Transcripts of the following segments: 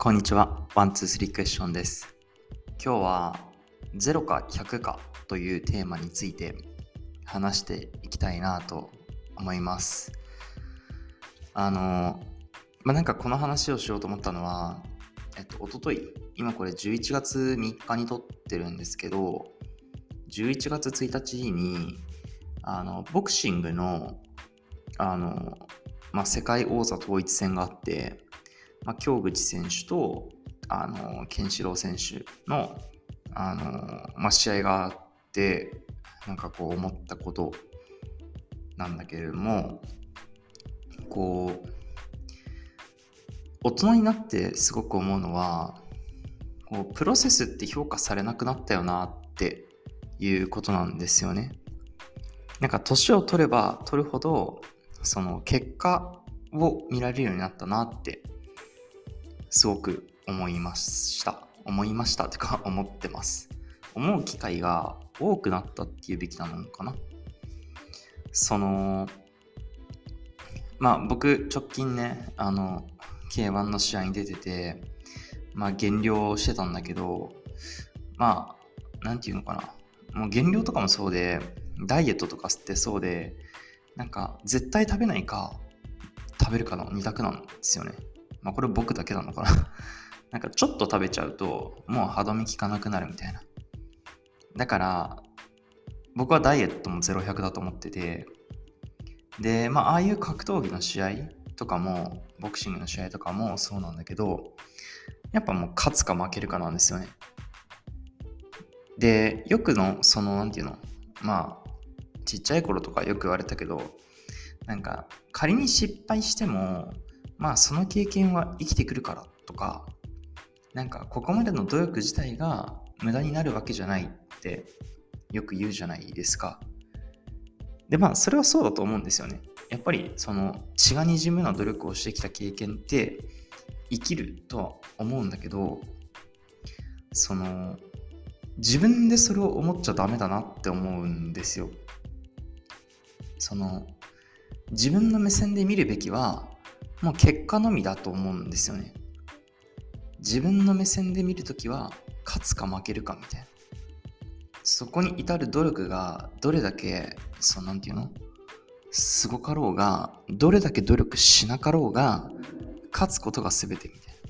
こんにちは。ワン、ツー、スリークエスチョンです。今日は0か100かというテーマについて話していきたいなと思います。あの、まあ、なんかこの話をしようと思ったのは、えっと、おととい、今これ11月3日に撮ってるんですけど、11月1日に、あの、ボクシングの、あの、まあ、世界王座統一戦があって、まあ、京口選手とあのケンシロウ選手のあの、まあ、試合があってなんかこう思ったことなんだけれどもこう大人になってすごく思うのはこうプロセスって評価されなくなったよなっていうことなんですよね。なんか年を取れば取るほどその結果を見られるようになったなってすごく思いました。思いましたとか 思ってます。思う機会が多くなったっていうべきなのかな。その、まあ僕直近ね、あの、K1 の試合に出てて、まあ減量してたんだけど、まあ、なんていうのかな。もう減量とかもそうで、ダイエットとかってそうで、なんか絶対食べないか食べるかの2択なんですよね。まあこれ僕だけなのかな。なんかちょっと食べちゃうともう歯止め効かなくなるみたいな。だから僕はダイエットも0100だと思っててでまあああいう格闘技の試合とかもボクシングの試合とかもそうなんだけどやっぱもう勝つか負けるかなんですよね。でよくのそのなんていうのまあちっちゃい頃とかよく言われたけどなんか仮に失敗してもまあその経験は生きてくるからとかなんかここまでの努力自体が無駄になるわけじゃないってよく言うじゃないですか。でまあそれはそうだと思うんですよね。やっぱりその血がにじむような努力をしてきた経験って生きるとは思うんだけどその自分でそれを思っちゃダメだなって思うんですよ。その自分の目線で見るべきはもう結果のみだと思うんですよね。自分の目線で見るときは勝つか負けるかみたいな。そこに至る努力がどれだけ、そうなんていうの？すごかろうが、どれだけ努力しなかろうが、勝つことが全てみたいな。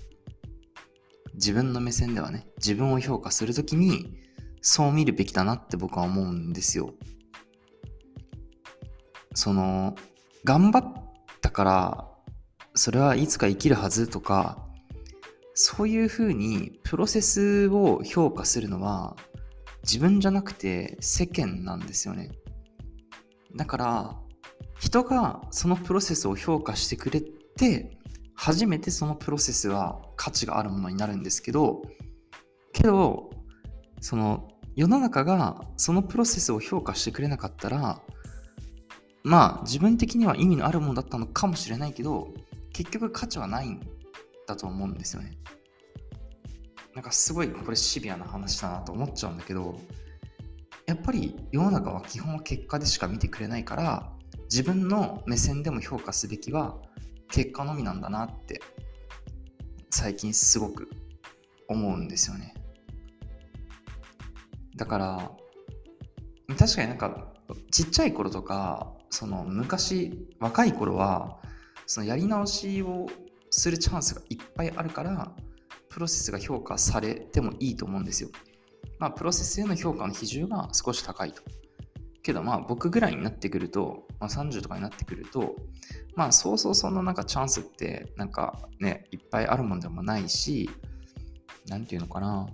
自分の目線ではね、自分を評価するときに、そう見るべきだなって僕は思うんですよ。その、頑張ったから、それはいつか生きるはずとか、そういうふうにプロセスを評価するのは自分じゃなくて世間なんですよね。だから人がそのプロセスを評価してくれて初めてそのプロセスは価値があるものになるんですけどけどその世の中がそのプロセスを評価してくれなかったらまあ自分的には意味のあるものだったのかもしれないけど結局価値はないんだと思うんですよね。なんかすごいこれシビアな話だなと思っちゃうんだけどやっぱり世の中は基本は結果でしか見てくれないから自分の目線でも評価すべきは結果のみなんだなって最近すごく思うんですよね。だから確かになんかちっちゃい頃とかその昔若い頃はそのやり直しをするチャンスがいっぱいあるからプロセスが評価されてもいいと思うんですよ。まあプロセスへの評価の比重が少し高いと。けどまあ僕ぐらいになってくると、まあ、30とかになってくるとまあそうそうそんななんかチャンスってなんかねいっぱいあるもんでもないし何て言うのかな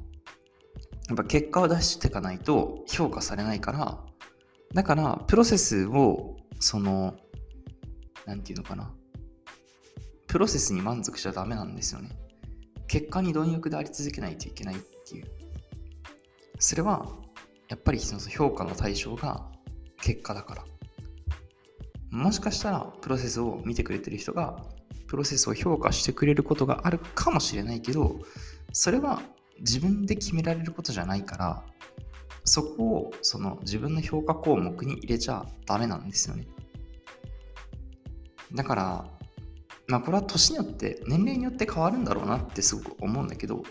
やっぱ結果を出していかないと評価されないからだからプロセスをその何て言うのかなプロセスに満足しちゃダメなんですよね。結果に貪欲であり続けないといけないっていう。それは、やっぱりその評価の対象が結果だから。もしかしたら、プロセスを見てくれてる人が、プロセスを評価してくれることがあるかもしれないけど、それは自分で決められることじゃないから、そこをその自分の評価項目に入れちゃダメなんですよね。だから、まあこれは年によって年齢によって変わるんだろうなってすごく思うんだけど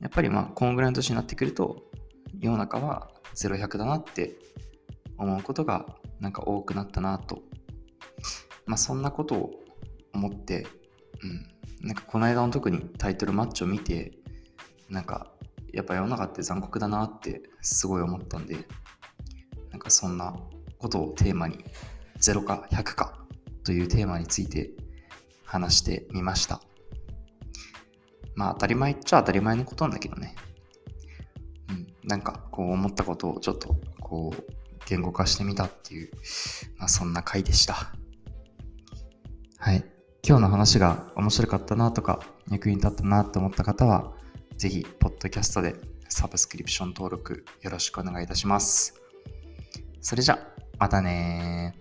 やっぱりまあこのぐらいの年になってくると世の中は0100だなって思うことがなんか多くなったなと。まあそんなことを思ってうん。なんかこの間の特にタイトルマッチを見てなんかやっぱ世の中って残酷だなってすごい思ったんでなんかそんなことをテーマに0か100かというテーマについて話してみました。まあ当たり前っちゃ当たり前のことなんだけどね。うん、なんかこう思ったことをちょっとこう言語化してみたっていう、まあそんな回でした。はい。今日の話が面白かったなとか役に立ったなと思った方は、ぜひ、ポッドキャストでサブスクリプション登録よろしくお願いいたします。それじゃ、またね